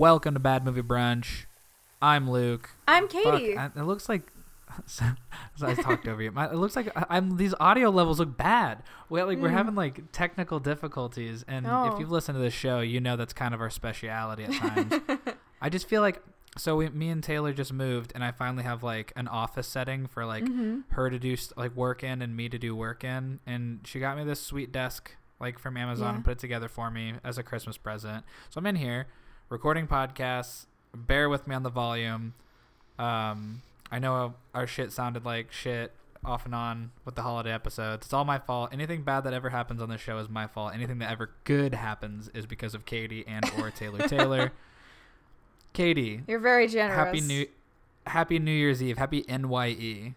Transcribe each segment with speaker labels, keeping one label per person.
Speaker 1: Welcome to Bad Movie Brunch. I'm Luke.
Speaker 2: I'm
Speaker 1: Fuck,
Speaker 2: Katie.
Speaker 1: I- it looks like. I talked over you. My, it looks like I- I'm. These audio levels look bad. We like we're
Speaker 2: Mm.
Speaker 1: having like technical difficulties, and
Speaker 2: Oh.
Speaker 1: if you've listened to this show, you know that's kind of our speciality at times. I just feel like so we, me and Taylor just moved, and I finally have like an office setting for like
Speaker 2: Mhm.
Speaker 1: her to do like work in and me to do work in, and she got me this sweet desk like from Amazon
Speaker 2: Yeah.
Speaker 1: and put it together for me as a Christmas present. So I'm in here recording podcasts. Bear with me on the volume. Um, I know our shit sounded like shit off and on with the holiday episodes. It's all my fault. Anything bad that ever happens on this show is my fault. Anything that ever good happens is because of Katie and or Taylor Taylor. Katie,
Speaker 2: You're very generous.
Speaker 1: happy new Happy New Year's Eve. Happy. NYE.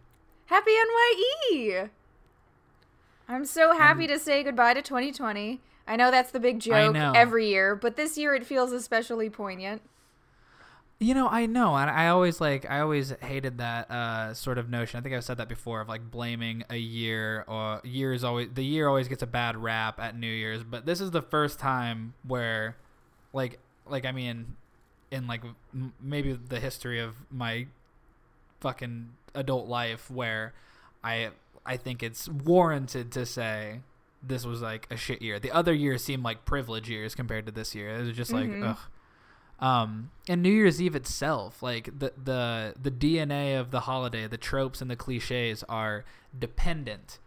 Speaker 2: Happy NYE. I'm so happy
Speaker 1: Um,
Speaker 2: to say goodbye to 2020. I know that's the big joke every year, but this year it feels especially poignant.
Speaker 1: You know, I know, and I always like, I always hated that uh, sort of notion. I think I've said that before of like blaming a year or years always. The year always gets a bad rap at New Year's, but this is the first time where, like, like I mean, in like m- maybe the history of my fucking adult life, where I I think it's warranted to say this was like a shit year. The other years seemed like privilege years compared to this year. It was just like
Speaker 2: Mhm.
Speaker 1: ugh. Um, and New Year's Eve itself, like the the the DNA of the holiday, the tropes and the cliches are dependent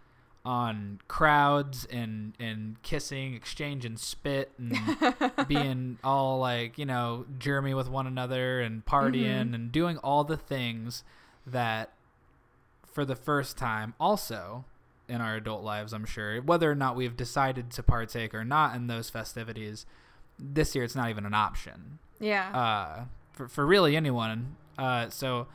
Speaker 1: on crowds and and kissing, exchanging spit, and being all like you know germy with one another and partying
Speaker 2: Mhm.
Speaker 1: and doing all the things that for the first time also in our adult lives i'm sure whether or not we've decided to partake or not in those festivities this year it's not even an option
Speaker 2: Yeah.
Speaker 1: uh, for, for really anyone. Uh, so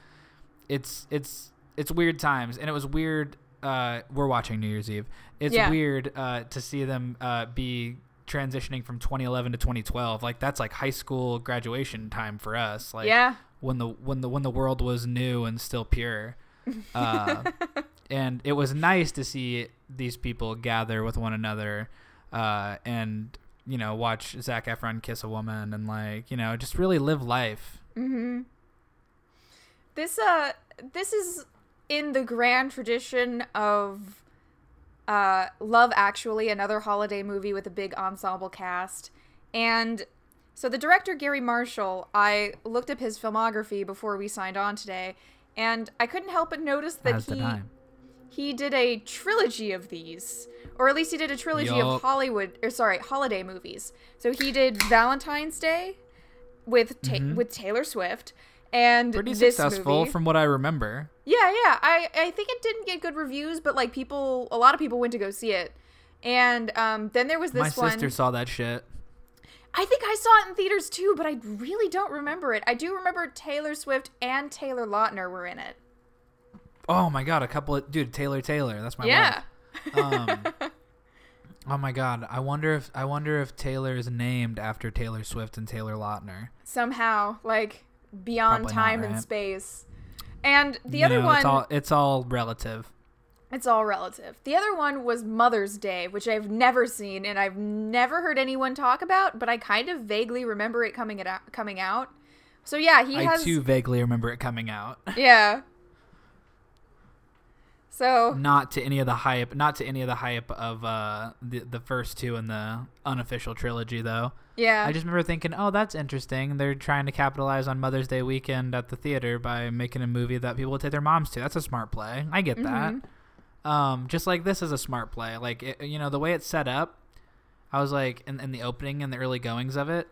Speaker 1: it's it's it's weird times, and it was weird. Uh, we're watching New Year's Eve. It's
Speaker 2: Yeah.
Speaker 1: weird uh, to see them uh, be transitioning from 2011 to 2012. Like that's like high school graduation time for us. Like
Speaker 2: yeah.
Speaker 1: when the when the when the world was new and still pure. Uh, and it was nice to see these people gather with one another uh, and you know watch Zac Efron kiss a woman and like you know just really live life.
Speaker 2: Mhm. This uh this is in the grand tradition of uh Love Actually, another holiday movie with a big ensemble cast. And so the director Garry Marshall, I looked up his filmography before we signed on today, and I couldn't help but notice that
Speaker 1: As
Speaker 2: he. He did a trilogy of these or at least he did a trilogy of hollywood or sorry holiday movies so he did valentine's day with ta-
Speaker 1: Mhm.
Speaker 2: with taylor swift and
Speaker 1: Pretty
Speaker 2: this
Speaker 1: successful
Speaker 2: movie.
Speaker 1: from what I remember.
Speaker 2: yeah yeah I, I think it didn't get good reviews but like people a lot of people went to go see it and um, then there was
Speaker 1: My
Speaker 2: this one My
Speaker 1: sister saw that shit.
Speaker 2: i think i saw it in theaters too but i really don't remember it i do remember taylor swift and taylor lautner were in it
Speaker 1: Oh my god, a couple of dude Taylor Taylor. That's my
Speaker 2: yeah
Speaker 1: wife. Um, oh my god, I wonder if I wonder if Taylor is named after Taylor Swift and Taylor Lautner.
Speaker 2: somehow like beyond
Speaker 1: Probably not,
Speaker 2: time and space and the
Speaker 1: You
Speaker 2: other
Speaker 1: know,
Speaker 2: one
Speaker 1: It's all it's all relative.
Speaker 2: it's all relative the other one was mother's day which i've never seen and i've never heard anyone talk about but i kind of vaguely remember it coming it out coming out so yeah he
Speaker 1: I
Speaker 2: has
Speaker 1: too vaguely remember it coming out.
Speaker 2: yeah so
Speaker 1: not to any of the hype not to any of the hype of uh the the first two in the unofficial trilogy though.
Speaker 2: Yeah.
Speaker 1: I just remember thinking oh that's interesting. They're trying to capitalize on mother's day weekend at the theater by making a movie that people would take their moms to. That's a smart play. I get that.
Speaker 2: Mhm.
Speaker 1: um just like this is a smart play. Like it, you know the way it's set up i was like in, in the opening and the early goings of it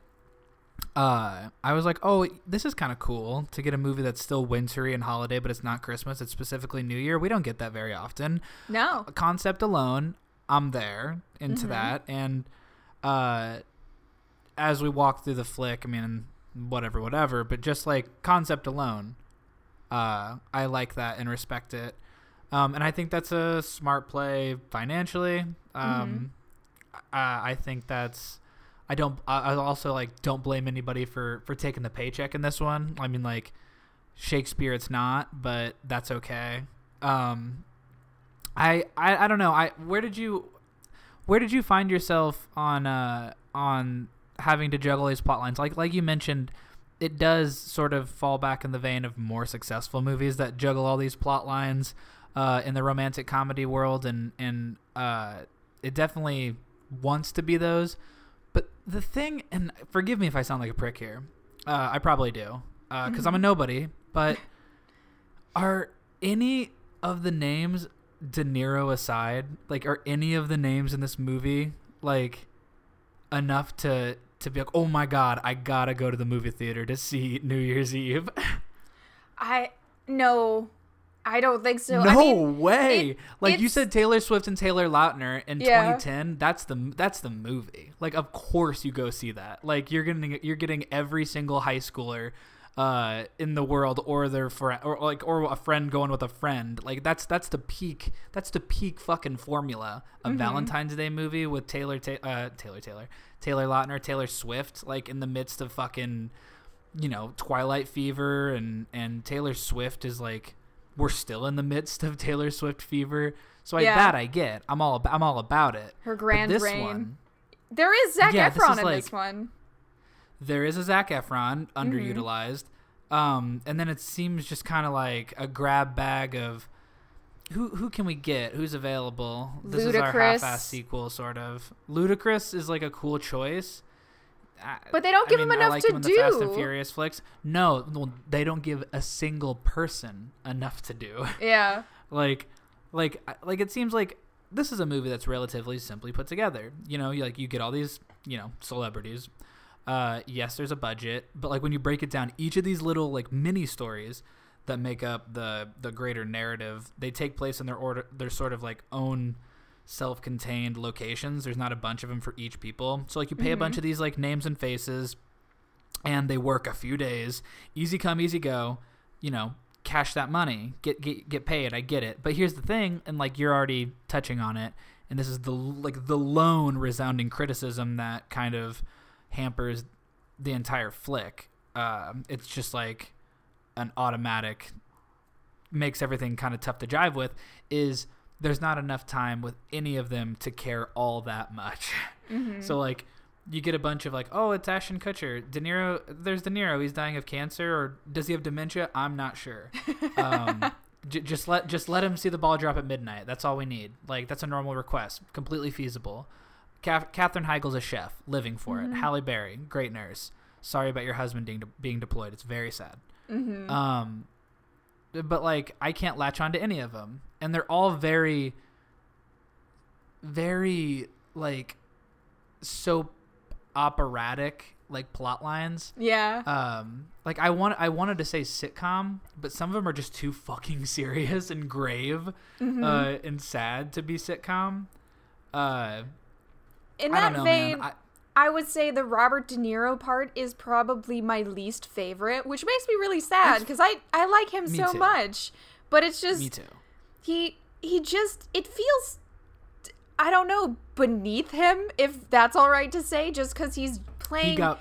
Speaker 1: uh i was like oh this is kind of cool to get a movie that's still wintry and holiday but it's not christmas it's specifically new year we don't get that very often
Speaker 2: no
Speaker 1: concept alone, I'm there into
Speaker 2: Mhm.
Speaker 1: that. And uh, as we walk through the flick, I mean, whatever, whatever, but just like concept alone, uh, I like that and respect it. Um, and I think that's a smart play financially. Um, I, I think that's. I don't. I also like don't blame anybody for for taking the paycheck in this one. I mean, like Shakespeare, it's not, but that's okay. Um, I, I I don't know. I where did you where did you find yourself on uh on having to juggle these plot lines? Like like you mentioned, it does sort of fall back in the vein of more successful movies that juggle all these plot lines uh, in the romantic comedy world, and and uh, it definitely wants to be those. The thing, and forgive me if I sound like a prick here, uh, I probably do, because I'm a nobody. But are any of the names De Niro aside, like, are any of the names in this movie like enough to to be like, oh my god, I gotta go to the movie theater to see New Year's Eve?
Speaker 2: I no, I don't think so.
Speaker 1: no
Speaker 2: I mean,
Speaker 1: way.
Speaker 2: it-
Speaker 1: like you said, Taylor Swift and Taylor Lautner in
Speaker 2: Yeah.
Speaker 1: 2010. That's the that's the movie. Like, of course you go see that. Like you're getting you're getting every single high schooler uh in the world or their friend or like or a friend going with a friend like that's that's the peak that's the peak fucking formula of
Speaker 2: Mm-hmm.
Speaker 1: valentine's day movie with taylor Ta- uh taylor taylor taylor lautner taylor swift like in the midst of fucking you know twilight fever and and taylor swift is like we're still in the midst of taylor swift fever so I,
Speaker 2: Yeah.
Speaker 1: that i get i'm all ab- i'm all about it
Speaker 2: Her
Speaker 1: But
Speaker 2: grand
Speaker 1: this
Speaker 2: reign.
Speaker 1: one
Speaker 2: there is Zac
Speaker 1: Yeah, this
Speaker 2: Efron
Speaker 1: is
Speaker 2: in
Speaker 1: like-
Speaker 2: this one.
Speaker 1: there is a Zac Efron
Speaker 2: Mm-hmm.
Speaker 1: underutilized, um, and then it seems just kind of like a grab bag of who who can we get? Who's available? This is our half-ass sequel, sort of. Ludacris is like a cool choice. I-
Speaker 2: But they don't
Speaker 1: I
Speaker 2: give him
Speaker 1: mean, I
Speaker 2: enough
Speaker 1: like
Speaker 2: to
Speaker 1: him in the Fast and. Furious flicks. No, well, they don't give a single person enough to do.
Speaker 2: Yeah.
Speaker 1: like like like it seems like this is a movie that's relatively simply put together you know you like you get all these you know celebrities uh yes there's a budget but like when you break it down each of these little like mini stories that make up the the greater narrative they take place in their order their sort of like own self-contained locations. There's not a bunch of them for each people. So like you pay a bunch of these like names and faces and they work a few days. Easy come easy go. You know cash that money. Get get get paid. I get it. But here's the thing and like you're already touching on it and this is the like the lone resounding criticism that kind of hampers the entire flick. Um, it's just like an automatic makes everything kind of tough to jive with is there's not enough time with any of them to care all that much so like you get a bunch of like, oh, it's Ashton Kutcher, De Niro. There's De Niro. He's dying of cancer, or does he have dementia? I'm not sure. Um, j- just let just let him see the ball drop at midnight. That's all we need. Like that's a normal request, completely feasible. Katherine Heigl's a chef, living for it. Halle Berry, great nurse. Sorry about your husband being, de- being deployed. It's very sad.
Speaker 2: Mm-hmm.
Speaker 1: Um, but like I can't latch on to any of them, and they're all very, very like soap operatic like plot lines.
Speaker 2: Yeah.
Speaker 1: Um, like I want I wanted to say sitcom, but some of them are just too fucking serious and grave
Speaker 2: Mm-hmm.
Speaker 1: uh, and sad to be sitcom. Uh,
Speaker 2: In that vein.
Speaker 1: I,
Speaker 2: I would say the Robert De Niro part is probably my least favorite, which makes me really sad because I I like him so
Speaker 1: too.
Speaker 2: much, but it's just
Speaker 1: me too.
Speaker 2: he he just it feels I don't know beneath him if that's all right to say just because he's playing
Speaker 1: He got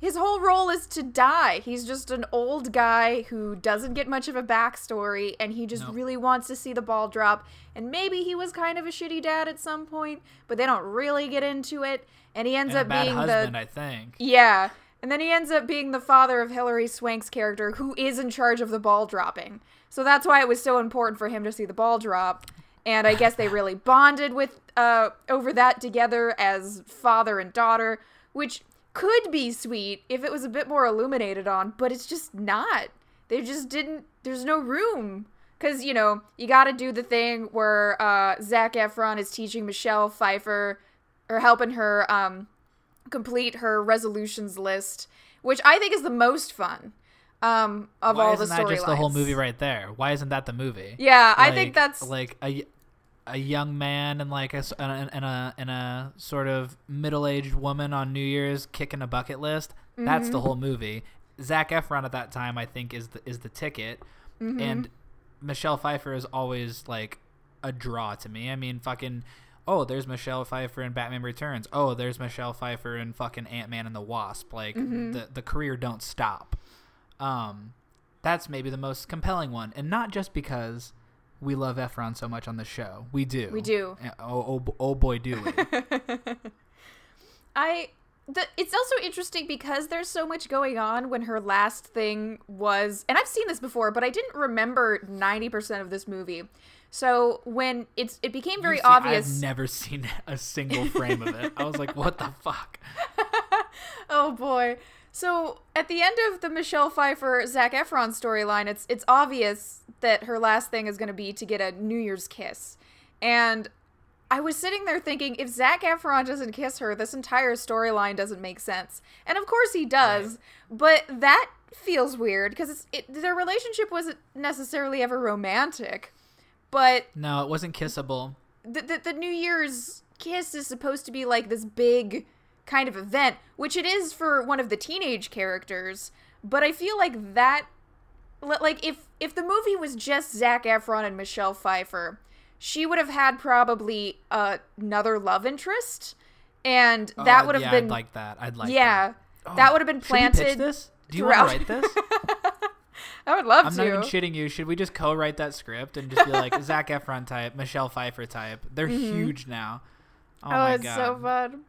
Speaker 2: his whole role is to die. He's just an old guy who doesn't get much of a backstory and he just
Speaker 1: No.
Speaker 2: really wants to see the ball drop. And maybe he was kind of a shitty dad at some point, but they don't really get into it. And he ends
Speaker 1: and
Speaker 2: up being
Speaker 1: husband,
Speaker 2: the
Speaker 1: I think.
Speaker 2: yeah. And then he ends up being the father of Hilary Swank's character, who is in charge of the ball dropping. So that's why it was so important for him to see the ball drop. And I guess they really bonded with uh, over that together as father and daughter, which could be sweet if it was a bit more illuminated on, but it's just not. They just didn't. There's no room. Because, you know, you got to do the thing where uh, Zac Efron is teaching Michelle Pfeiffer or helping her um, complete her resolutions list, which I think is the most fun um, of
Speaker 1: Why
Speaker 2: all
Speaker 1: isn't
Speaker 2: the
Speaker 1: that
Speaker 2: storylines.
Speaker 1: just the whole movie right there? Why isn't that the movie?
Speaker 2: Yeah, I think that's
Speaker 1: like a a young man and like a and a, and a and a sort of middle aged woman on New Year's kicking a bucket list. That's
Speaker 2: Mm-hmm.
Speaker 1: the whole movie. Zac Efron at that time, I think, is the is the ticket,
Speaker 2: Mm-hmm.
Speaker 1: and Michelle Pfeiffer is always like a draw to me. I mean, fucking. Oh, there's Michelle Pfeiffer in Batman Returns. Oh, there's Michelle Pfeiffer in fucking Ant Man and the Wasp. Like
Speaker 2: Mm-hmm.
Speaker 1: the the career don't stop. Um, that's maybe the most compelling one, and not just because we love Efron so much on the show. We do.
Speaker 2: We do.
Speaker 1: Oh, oh, oh boy, do we.
Speaker 2: I the, it's also interesting because there's so much going on when her last thing was and I've seen this before, but I didn't remember 90% of this movie. So when it's it became very
Speaker 1: see,
Speaker 2: obvious
Speaker 1: I've never seen a single frame of it. I was like, what the fuck?
Speaker 2: Oh boy. So at the end of the Michelle Pfeiffer Zac Efron storyline, it's it's obvious that her last thing is going to be to get a New Year's kiss, and I was sitting there thinking, if Zac Efron doesn't kiss her, this entire storyline doesn't make sense. And of course he does, but that feels weird because it, their relationship wasn't necessarily ever romantic. But
Speaker 1: No, it wasn't kissable.
Speaker 2: the, the, the New Year's kiss is supposed to be like this big kind of event, which it is for one of the teenage characters. But I feel like that, like if if the movie was just Zac Efron and Michelle Pfeiffer, she would have had probably uh, another love interest, and that
Speaker 1: Uh,
Speaker 2: would have
Speaker 1: yeah,
Speaker 2: been
Speaker 1: I'd like that. I'd like
Speaker 2: yeah,
Speaker 1: that.
Speaker 2: that
Speaker 1: Oh,
Speaker 2: would have been
Speaker 1: should we pitch
Speaker 2: planted.
Speaker 1: this? Do you want to write this?
Speaker 2: I would love to.
Speaker 1: I'm not even shitting you. Should we just co-write that script and just be like Zac Efron type, Michelle Pfeiffer type? They're huge now. Oh,
Speaker 2: Mm-hmm. oh,
Speaker 1: my
Speaker 2: it's
Speaker 1: god.
Speaker 2: so fun.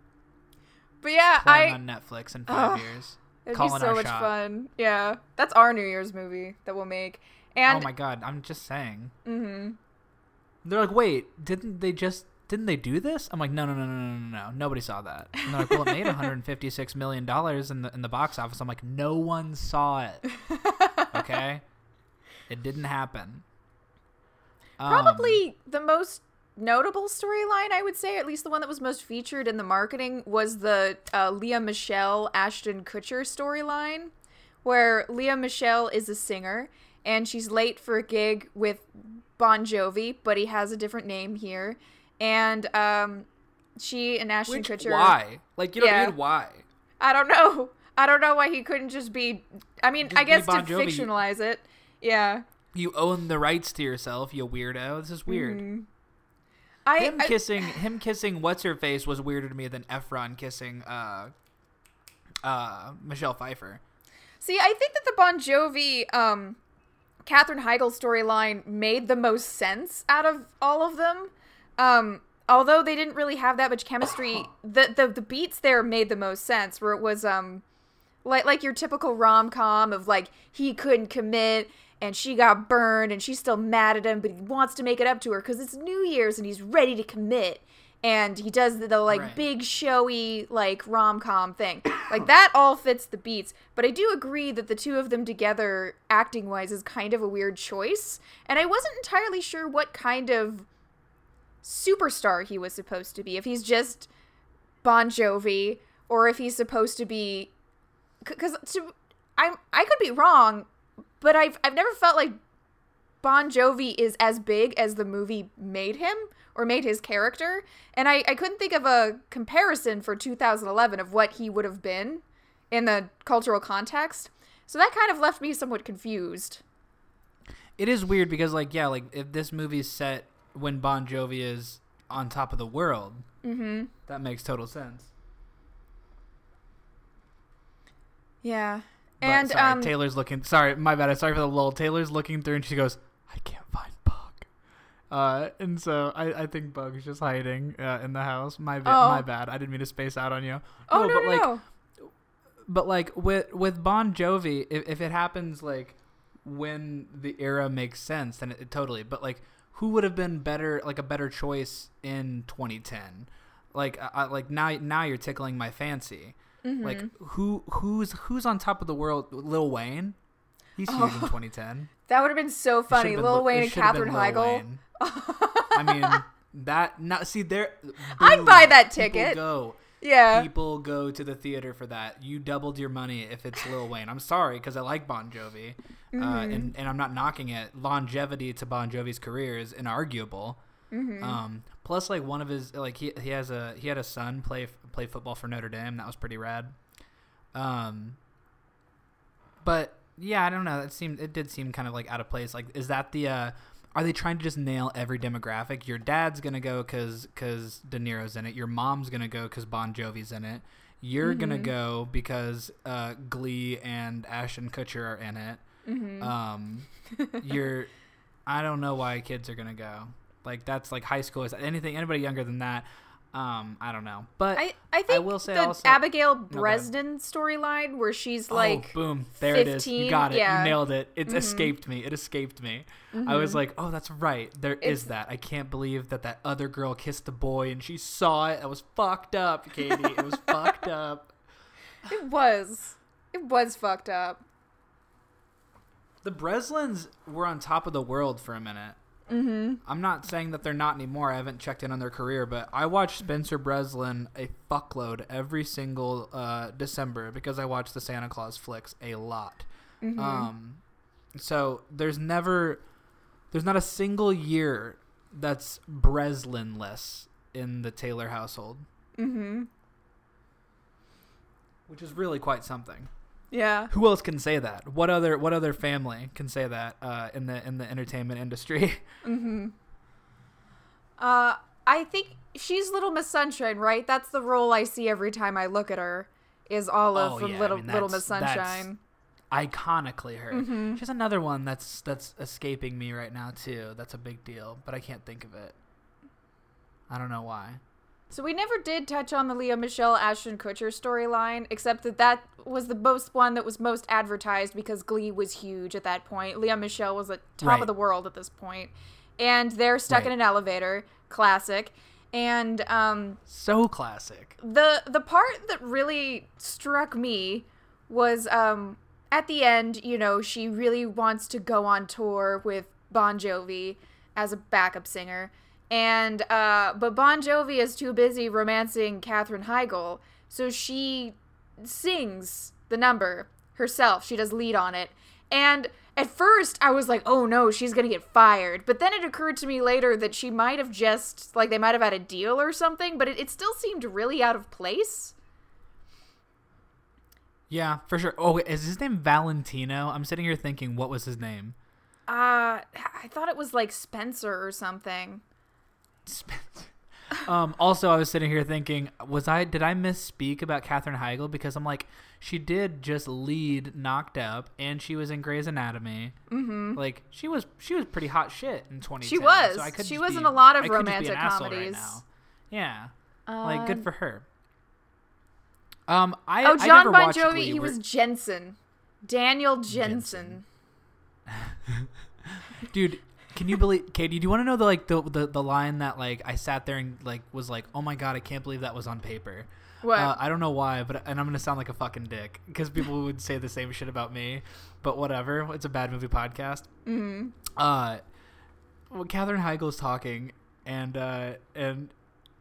Speaker 2: But yeah,
Speaker 1: Playing
Speaker 2: I
Speaker 1: on Netflix in five
Speaker 2: Ugh.
Speaker 1: years.
Speaker 2: It'd
Speaker 1: Calling
Speaker 2: be so much
Speaker 1: shot.
Speaker 2: fun. Yeah, that's our New Year's movie that we'll make. And
Speaker 1: oh my god, I'm just saying.
Speaker 2: mhm.
Speaker 1: They're like, wait, didn't they just didn't they do this? I'm like, no, no, no, no, no, no, no. Nobody saw that. And they're like, well, it made 156 million dollars in the in the box office. I'm like, no one saw it. Okay, it didn't happen. Um,
Speaker 2: probably the most notable storyline, I would say, at least the one that was most featured in the marketing, was the uh, Lea Michele Ashton Kutcher storyline, where Lea Michele is a singer and she's late for a gig with Bon Jovi, but he has a different name here, and um, she and Ashton
Speaker 1: which,
Speaker 2: Kutcher.
Speaker 1: why? Like, you don't
Speaker 2: Yeah.
Speaker 1: mean why?
Speaker 2: I don't know. I don't know why he couldn't just be. I mean,
Speaker 1: Just
Speaker 2: I guess
Speaker 1: Bon
Speaker 2: to
Speaker 1: Jovi.
Speaker 2: fictionalize it. Yeah.
Speaker 1: You own the rights to yourself, you weirdo. This is weird.
Speaker 2: Mhm. I,
Speaker 1: Him
Speaker 2: I-
Speaker 1: kissing him kissing what's her face was weirder to me than Efron kissing uh uh Michelle Pfeiffer.
Speaker 2: see. I think that the Bon Jovi, um, Katherine Heigl's storyline made the most sense out of all of them. Um, although they didn't really have that much chemistry, the the the beats there made the most sense. Where it was um, like like your typical rom com of like he couldn't commit and she got burned and she's still mad at him, but he wants to make it up to her because it's New Year's and he's ready to commit. And he does the, the like
Speaker 1: Right.
Speaker 2: big showy like rom com thing. Like that all fits the beats. But I do agree that the two of them together, acting wise, is kind of a weird choice. And I wasn't entirely sure what kind of superstar he was supposed to be. If he's just Bon Jovi, or if he's supposed to be, because to I I could be wrong, but I've I've never felt like Bon Jovi is as big as the movie made him or made his character, and I I couldn't think of a comparison for 2011 of what he would have been in the cultural context. So that kind of left me somewhat confused.
Speaker 1: It is weird because like yeah, like if this movie's set when Bon Jovi is on top of the world,
Speaker 2: Mm-hmm.
Speaker 1: that makes total sense.
Speaker 2: Yeah.
Speaker 1: But,
Speaker 2: And
Speaker 1: sorry,
Speaker 2: um
Speaker 1: Taylor's looking. Sorry, my bad. Sorry for the lull. Taylor's looking through and she goes, "I can't find Bug." Uh, and so I, I think Bug's just hiding uh, in the house. My ba-
Speaker 2: Oh.
Speaker 1: my bad. I didn't mean to space out on you.
Speaker 2: Oh no,
Speaker 1: but
Speaker 2: no,
Speaker 1: like,
Speaker 2: no.
Speaker 1: but like with with Bon Jovi, if, if it happens like when the era makes sense, then it, it totally. But like, who would have been better, like a better choice in 2010? Like, I- like now now you're tickling my fancy.
Speaker 2: Mm-hmm.
Speaker 1: Like who who's who's on top of the world? Lil Wayne. He's huge in 2010.
Speaker 2: That would have been so funny.
Speaker 1: been
Speaker 2: Lil Wayne and Katherine Heigl.
Speaker 1: I mean that. Not see there.
Speaker 2: I'd buy that
Speaker 1: people
Speaker 2: ticket.
Speaker 1: Go.
Speaker 2: Yeah.
Speaker 1: People go to the theater for that. You doubled your money if it's Lil Wayne. I'm sorry because I like Bon Jovi, uh,
Speaker 2: Mm-hmm.
Speaker 1: and and I'm not knocking it. Longevity to Bon Jovi's career is inarguable.
Speaker 2: Mm-hmm.
Speaker 1: Um, plus, like one of his like he he has a he had a son play play football for Notre Dame. That was pretty rad. Um, but yeah, I don't know. It seemed it did seem kind of like out of place. Like, is that the uh, are they trying to just nail every demographic? Your dad's gonna go because because De Niro's in it. Your mom's gonna go because Bon Jovi's in it. You're gonna
Speaker 2: Mm-hmm.
Speaker 1: go because uh, Glee and Ashton Kutcher are in it.
Speaker 2: Mm-hmm.
Speaker 1: Um, you're I don't know why kids are gonna go. Like that's like high school is anything anybody younger than that. Um, I don't know, but
Speaker 2: I, I think
Speaker 1: will say
Speaker 2: the
Speaker 1: also-
Speaker 2: Abigail. Breslin storyline where she's like
Speaker 1: oh, boom, there it is. You got it.
Speaker 2: yeah. Mm-hmm.
Speaker 1: You nailed it. It escaped me. It escaped me. I was like, oh, that's right. There is
Speaker 2: It's-
Speaker 1: that. I can't believe that that other girl kissed the boy and she saw it. That was fucked up, Katie. it was fucked up.
Speaker 2: it was it was fucked up.
Speaker 1: The Breslins were on top of the world for a minute. Mm-hmm. I'm not saying that they're not anymore. I haven't checked in on their career, but I watch Spencer Breslin a fuckload every single uh, December because I watch the Santa Claus flicks a lot. Um, so there's never, there's not a single year that's Breslinless in the Taylor household,
Speaker 2: Mm-hmm.
Speaker 1: which is really quite something.
Speaker 2: Yeah.
Speaker 1: Who else can say that? What other what other family can say that uh, in the in the entertainment industry?
Speaker 2: Uh, I think she's Little Miss Sunshine, right? That's the role I see every time I look at her. Is Olive
Speaker 1: Oh,
Speaker 2: from
Speaker 1: yeah, I
Speaker 2: Little
Speaker 1: mean,
Speaker 2: Little Miss Sunshine?
Speaker 1: Iconically her.
Speaker 2: Mm-hmm.
Speaker 1: She's another one that's that's escaping me right now too. That's a big deal, but I can't think of it. I don't know why.
Speaker 2: So we never did touch on the Lea Michele Ashton Kutcher storyline, except that that was the most one that was most advertised because Glee was huge at that point. Lea Michele was at top
Speaker 1: Right.
Speaker 2: of the world at this point, and they're stuck in an elevator, classic. And um,
Speaker 1: So classic.
Speaker 2: the the part that really struck me was um at the end you know she really wants to go on tour with bon jovi as a backup singer and uh but bon jovi is too busy romancing katherine heigl so she sings the number herself she does lead on it and at first i was like oh no she's gonna get fired but then it occurred to me later that she might have just like they might have had a deal or something but it, it still seemed really out of place
Speaker 1: Yeah, for sure. Oh, wait, is his name Valentino? I'm sitting here thinking, what was his name?
Speaker 2: uh i thought it was like spencer or something
Speaker 1: Spencer. um, also, I was sitting here thinking, was I did I misspeak about Katherine Heigl because I'm like, she did just lead Knocked Up, and she was in Grey's Anatomy. Mm-hmm. Like she was she was pretty hot shit in 2010.
Speaker 2: She was.
Speaker 1: So I could
Speaker 2: She was
Speaker 1: be-
Speaker 2: in a lot of
Speaker 1: I could be an
Speaker 2: romantic
Speaker 1: right
Speaker 2: comedies.
Speaker 1: now. yeah, like good
Speaker 2: Um,
Speaker 1: for her. Um, I
Speaker 2: oh
Speaker 1: I
Speaker 2: john
Speaker 1: never
Speaker 2: bon jovi
Speaker 1: Glee.
Speaker 2: he
Speaker 1: We're-
Speaker 2: was jensen daniel jensen,
Speaker 1: Jensen. dude can you believe katie do you want to know the like the, the the line that like i sat there and like was like oh my god i can't believe that was on paper
Speaker 2: What?
Speaker 1: uh, i don't know why but and i'm gonna sound like a fucking dick because people would say the same shit about me but whatever it's a bad movie podcast
Speaker 2: mm-hmm.
Speaker 1: uh well katherine heigl's talking and uh and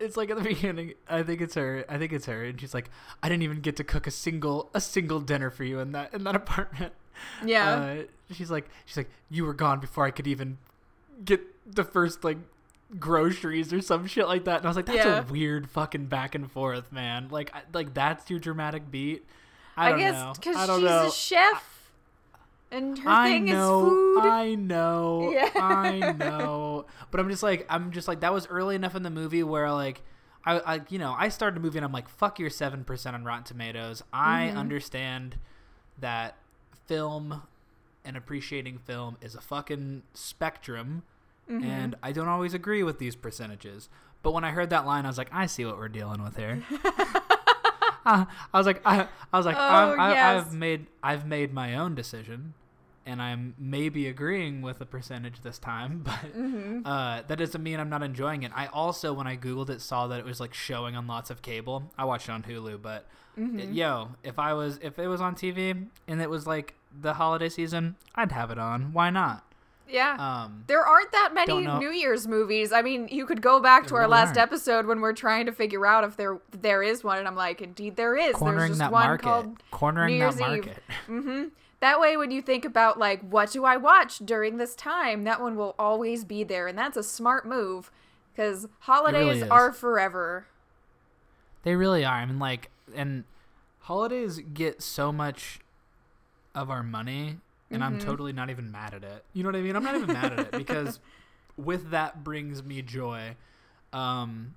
Speaker 1: it's like at the beginning i think it's her i think it's her and she's like i didn't even get to cook a single a single dinner for you in that in that apartment
Speaker 2: yeah
Speaker 1: uh, she's like she's like you were gone before I could even get the first like groceries or some shit like that and I was like that's
Speaker 2: Yeah.
Speaker 1: a weird fucking back and forth man like I, like that's your dramatic beat I,
Speaker 2: i, guess because she's
Speaker 1: know
Speaker 2: a chef and her
Speaker 1: I
Speaker 2: thing
Speaker 1: know,
Speaker 2: is food
Speaker 1: I know,
Speaker 2: Yeah.
Speaker 1: I know. But I'm just like, I'm just like, that was early enough in the movie where like, I, I you know, I started the movie and I'm like, fuck your seven percent on Rotten Tomatoes. I
Speaker 2: Mm-hmm.
Speaker 1: understand that film and appreciating film is a fucking spectrum,
Speaker 2: Mm-hmm.
Speaker 1: and I don't always agree with these percentages. But when I heard that line, I was like, I see what we're dealing with here. Uh, I was like, I, I was like,
Speaker 2: Oh,
Speaker 1: I,
Speaker 2: yes.
Speaker 1: I've made, I've made my own decision, and I'm maybe agreeing with the percentage this time, but
Speaker 2: Mm-hmm.
Speaker 1: uh, that doesn't mean I'm not enjoying it. I also, when I googled it, saw that it was like showing on lots of cable. I watched it on Hulu, but
Speaker 2: Mm-hmm.
Speaker 1: it- yo, if I was, if it was on TV and it was like the holiday season, I'd have it on. Why not?
Speaker 2: yeah
Speaker 1: Um,
Speaker 2: There aren't that many New Year's movies. I mean, you could go back to our
Speaker 1: really
Speaker 2: last
Speaker 1: aren't.
Speaker 2: episode when we're trying to figure out if there there is one, and I'm like, indeed there is. There's
Speaker 1: cornering
Speaker 2: just
Speaker 1: that
Speaker 2: one
Speaker 1: market,
Speaker 2: called
Speaker 1: cornering
Speaker 2: New
Speaker 1: that
Speaker 2: Year's Eve.
Speaker 1: market.
Speaker 2: hmm That way, when you think about like what do I watch during this time, that one will always be there, and that's a smart move because holidays
Speaker 1: is.
Speaker 2: are forever.
Speaker 1: They really are. I mean, like, and holidays get so much of our money, and I'm totally not even mad at it. You know what I mean? I'm not even mad at it because with that brings me joy. Um,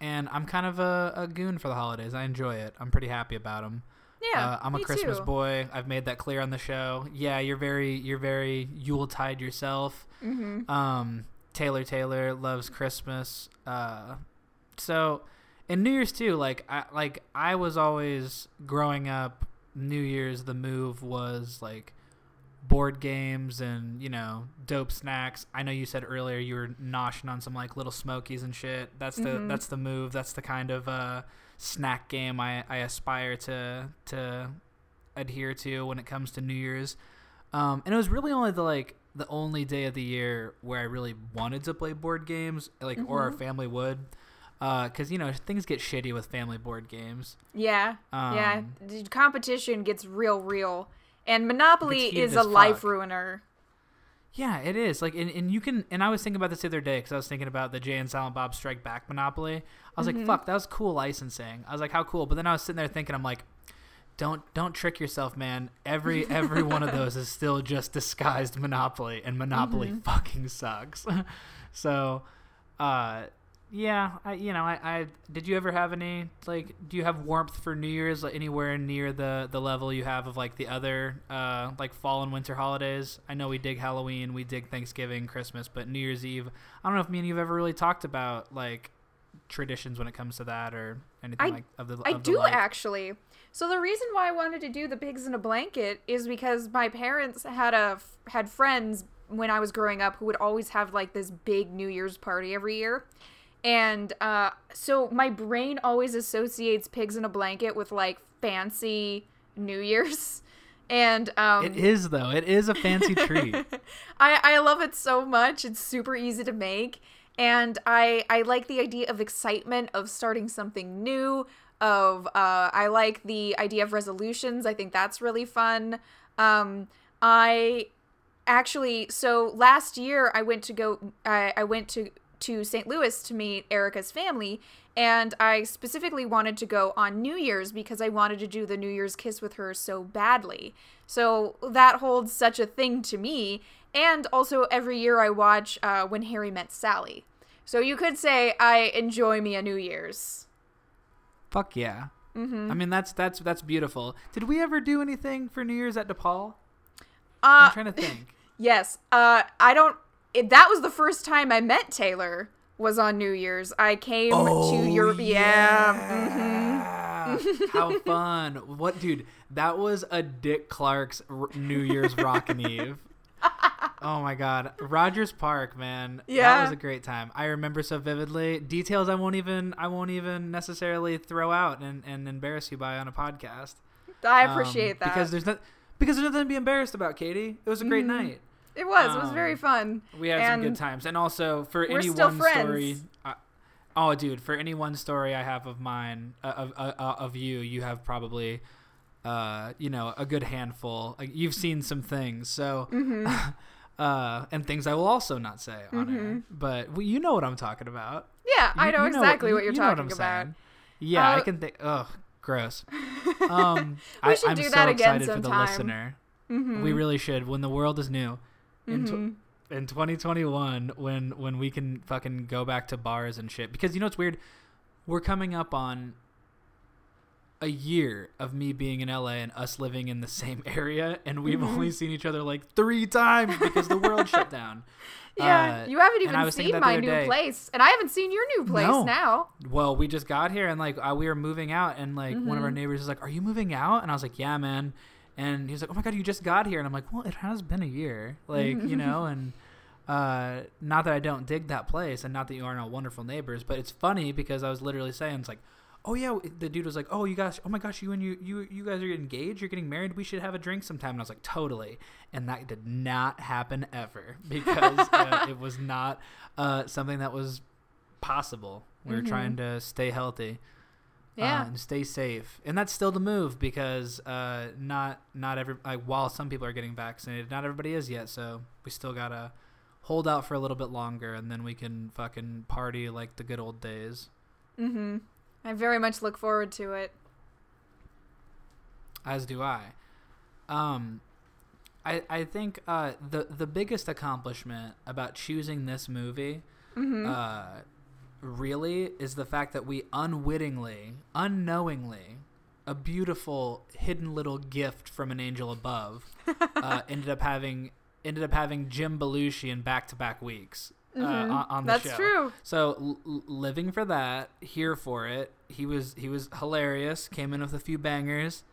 Speaker 1: and I'm kind of a, a goon for the holidays. I enjoy it. I'm pretty happy about them.
Speaker 2: Yeah,
Speaker 1: uh, I'm a Christmas
Speaker 2: too.
Speaker 1: boy. I've made that clear on the show. Yeah, you're very you're very Yuletide yourself.
Speaker 2: Mm-hmm.
Speaker 1: Um, Taylor Taylor loves Christmas. Uh, so in New Year's too, like I like I was always growing up. New Year's, the move was like board games and you know dope snacks. I know you said earlier you were noshing on some like little smokies and shit. That's the
Speaker 2: Mhm.
Speaker 1: that's the move. That's the kind of uh, snack game I, I aspire to to adhere to when it comes to New Year's. Um, and it was really only the like the only day of the year where I really wanted to play board games, like or our
Speaker 2: Mhm.
Speaker 1: family would, because you know things get shitty with family board games.
Speaker 2: Yeah. yeah.
Speaker 1: Um,
Speaker 2: The competition gets real, real. And Monopoly is a life
Speaker 1: fuck.
Speaker 2: ruiner.
Speaker 1: Yeah, it is. Like, and, and you can, and I was thinking about this the other day because I was thinking about the Jay and Silent Bob Strike Back Monopoly. I was
Speaker 2: Mhm.
Speaker 1: like, fuck, that was cool licensing. I was like, how cool. But then I was sitting there thinking, I'm like, don't don't trick yourself, man. Every every one of those is still just disguised Monopoly, and Monopoly
Speaker 2: Mhm.
Speaker 1: fucking sucks. so, uh, yeah, I you know, I, I did you ever have any like do you have warmth for New Year's like, anywhere near the the level you have of like the other uh like fall and winter holidays? I know we dig Halloween, we dig Thanksgiving, Christmas, but New Year's Eve, I don't know if me and you've ever really talked about like traditions when it comes to that or anything
Speaker 2: I-
Speaker 1: like of the
Speaker 2: I
Speaker 1: the
Speaker 2: do
Speaker 1: like.
Speaker 2: actually. So the reason why I wanted to do the pigs in a blanket is because my parents had a had friends when I was growing up who would always have like this big New Year's party every year. And uh, so my brain always associates pigs in a blanket with like fancy New Year's. And um,
Speaker 1: It is though. It is a fancy treat.
Speaker 2: I, I love it so much. It's super easy to make. And I I like the idea of excitement of starting something new. Of uh, I like the idea of resolutions. I think that's really fun. Um, I actually so last year I went to go I, I went to to St. Louis to meet Erica's family and I specifically wanted to go on New Year's because I wanted to do the New Year's kiss with her so badly. So that holds such a thing to me and also every year I watch uh, When Harry Met Sally. So you could say I enjoy me a New Year's.
Speaker 1: Fuck yeah.
Speaker 2: Mhm.
Speaker 1: I mean that's that's that's beautiful. Did we ever do anything for New Year's at DePaul?
Speaker 2: Uh
Speaker 1: I'm trying to think.
Speaker 2: Yes. Uh, I don't. It, that was the first time I met Taylor. Was on New Year's. I came to Europe. Yeah. mhm.
Speaker 1: How fun! What, dude? That was a Dick Clark's r- New Year's Rockin' Eve. Oh my God, Rogers Park, man. that
Speaker 2: Yeah.
Speaker 1: was a great time. I remember so vividly. Details I won't even I won't even necessarily throw out and, and embarrass you by on a podcast.
Speaker 2: I
Speaker 1: Um,
Speaker 2: appreciate that
Speaker 1: because there's not because there's nothing to be embarrassed about, Katie. It was a great
Speaker 2: Mhm.
Speaker 1: night.
Speaker 2: It was. It was very
Speaker 1: um,
Speaker 2: fun.
Speaker 1: We had some good times, and also for any one
Speaker 2: friends.
Speaker 1: story. Uh, oh, dude, for any one story I have of mine uh, of uh, uh, of you, you have probably, uh, you know, a good handful. Like, you've seen some things, so.
Speaker 2: Mhm.
Speaker 1: Uh, and things I will also not say on air,
Speaker 2: Mhm.
Speaker 1: but well, you know what I'm talking about.
Speaker 2: Yeah, I
Speaker 1: You-
Speaker 2: know
Speaker 1: you
Speaker 2: exactly
Speaker 1: you-
Speaker 2: what you're
Speaker 1: you know
Speaker 2: talking
Speaker 1: I'm
Speaker 2: about.
Speaker 1: saying. Yeah, I
Speaker 2: Uh,
Speaker 1: can think. Ugh, gross. Um,
Speaker 2: We
Speaker 1: I,
Speaker 2: should
Speaker 1: I'm
Speaker 2: do
Speaker 1: so
Speaker 2: that again
Speaker 1: excited for the
Speaker 2: sometime.
Speaker 1: listener.
Speaker 2: Mhm.
Speaker 1: We really should. When the world is new, in tw-
Speaker 2: Mhm.
Speaker 1: in 2021 when when we can fucking go back to bars and shit because you know it's weird we're coming up on a year of me being in LA and us living in the same area and we've
Speaker 2: Mhm.
Speaker 1: only seen each other like 3 times because the world shut down.
Speaker 2: Yeah,
Speaker 1: Uh,
Speaker 2: you haven't
Speaker 1: I
Speaker 2: even seen my new
Speaker 1: day-
Speaker 2: place, and I haven't seen your new place
Speaker 1: No.
Speaker 2: now.
Speaker 1: Well, we just got here and like uh, we were moving out and like one of our
Speaker 2: Mhm.
Speaker 1: neighbors is like, "Are you moving out?" And I was like, "Yeah, man." And he's like, "Oh my god, you just got here." And I'm like, "Well, it has been a year." Like, you know, and uh not that I don't dig that place and not that you aren't all wonderful neighbors, but it's funny because I was literally saying it's like, "Oh yeah, the dude was like, "Oh, you guys, oh my gosh, you and you you you guys are engaged, you're getting married. We should have a drink sometime." And I was like, "Totally." And that did not happen ever because uh, it was not uh something that was possible. We were
Speaker 2: Mhm.
Speaker 1: trying to stay healthy
Speaker 2: Yeah.
Speaker 1: uh, and stay safe, and that's still the move because uh, not not every like while some people are getting vaccinated, not everybody is yet. So we still gotta hold out for a little bit longer, and then we can fucking party like the good old days.
Speaker 2: mm-hmm. I very much look forward to it.
Speaker 1: As do I. Um, I I think uh, the the biggest accomplishment about choosing this movie
Speaker 2: Mm-hmm.
Speaker 1: uh, really is the fact that we unwittingly, unknowingly, a beautiful hidden little gift from an angel above, uh, ended up having ended up having Jim Belushi in back to back weeks. uh, on, on the
Speaker 2: That's
Speaker 1: show.
Speaker 2: true.
Speaker 1: So l- l- living for that, here for it. He was he was hilarious. Came in with a few bangers.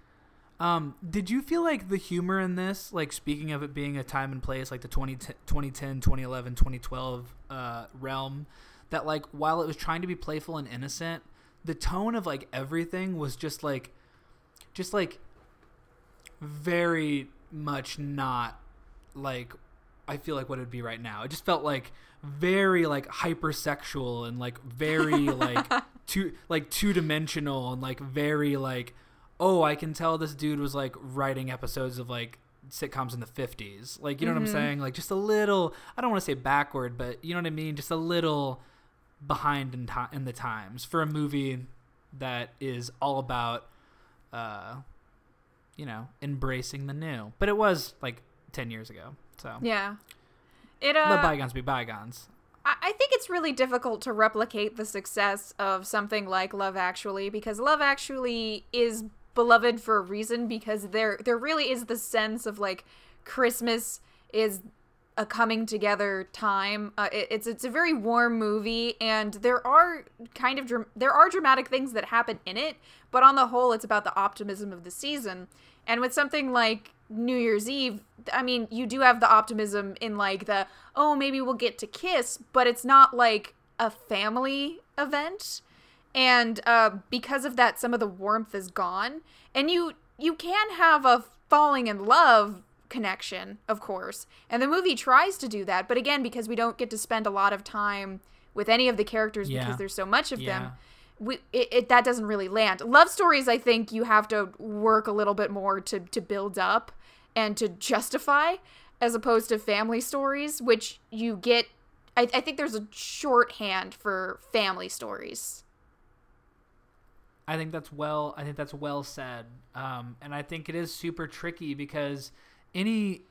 Speaker 1: Um, did you feel like the humor in this, like speaking of it being a time and place, like the 20, 2010, 2011, 2012 uh, realm, that like while it was trying to be playful and innocent, the tone of like everything was just like, just like very much not like I feel like what it would be right now. It just felt like very like hypersexual and like very like two like two dimensional and like very like oh I can tell this dude was like writing episodes of like sitcoms in the 50s. Like you know what I'm mm-hmm. saying? Like just a little I don't want to say backward, but you know what I mean? Just a little behind in time in the times for a movie that is all about uh you know, embracing the new. But it was like 10 years ago. So
Speaker 2: Yeah. It
Speaker 1: let
Speaker 2: uh,
Speaker 1: bygones be bygones.
Speaker 2: I I think it's really difficult to replicate the success of something like Love Actually because Love Actually is beloved for a reason because there there really is the sense of like Christmas is a coming together time. Uh, it, it's it's a very warm movie and there are kind of dram- there are dramatic things that happen in it, but on the whole it's about the optimism of the season. And with something like New Year's Eve, I mean, you do have the optimism in like the oh, maybe we'll get to kiss, but it's not like a family event. And uh, because of that, some of the warmth is gone. And you you can have a falling in love connection, of course. And the movie tries to do that, but again, because we don't get to spend a lot of time with any of the characters
Speaker 1: Yeah.
Speaker 2: because there's so much of
Speaker 1: Yeah.
Speaker 2: them, we it, it that doesn't really land. Love stories, I think you have to work a little bit more to to build up and to justify, as opposed to family stories, which you get. I, I think there's a shorthand for family stories.
Speaker 1: I think that's well. I think that's well said. Um, and I think it is super tricky because any,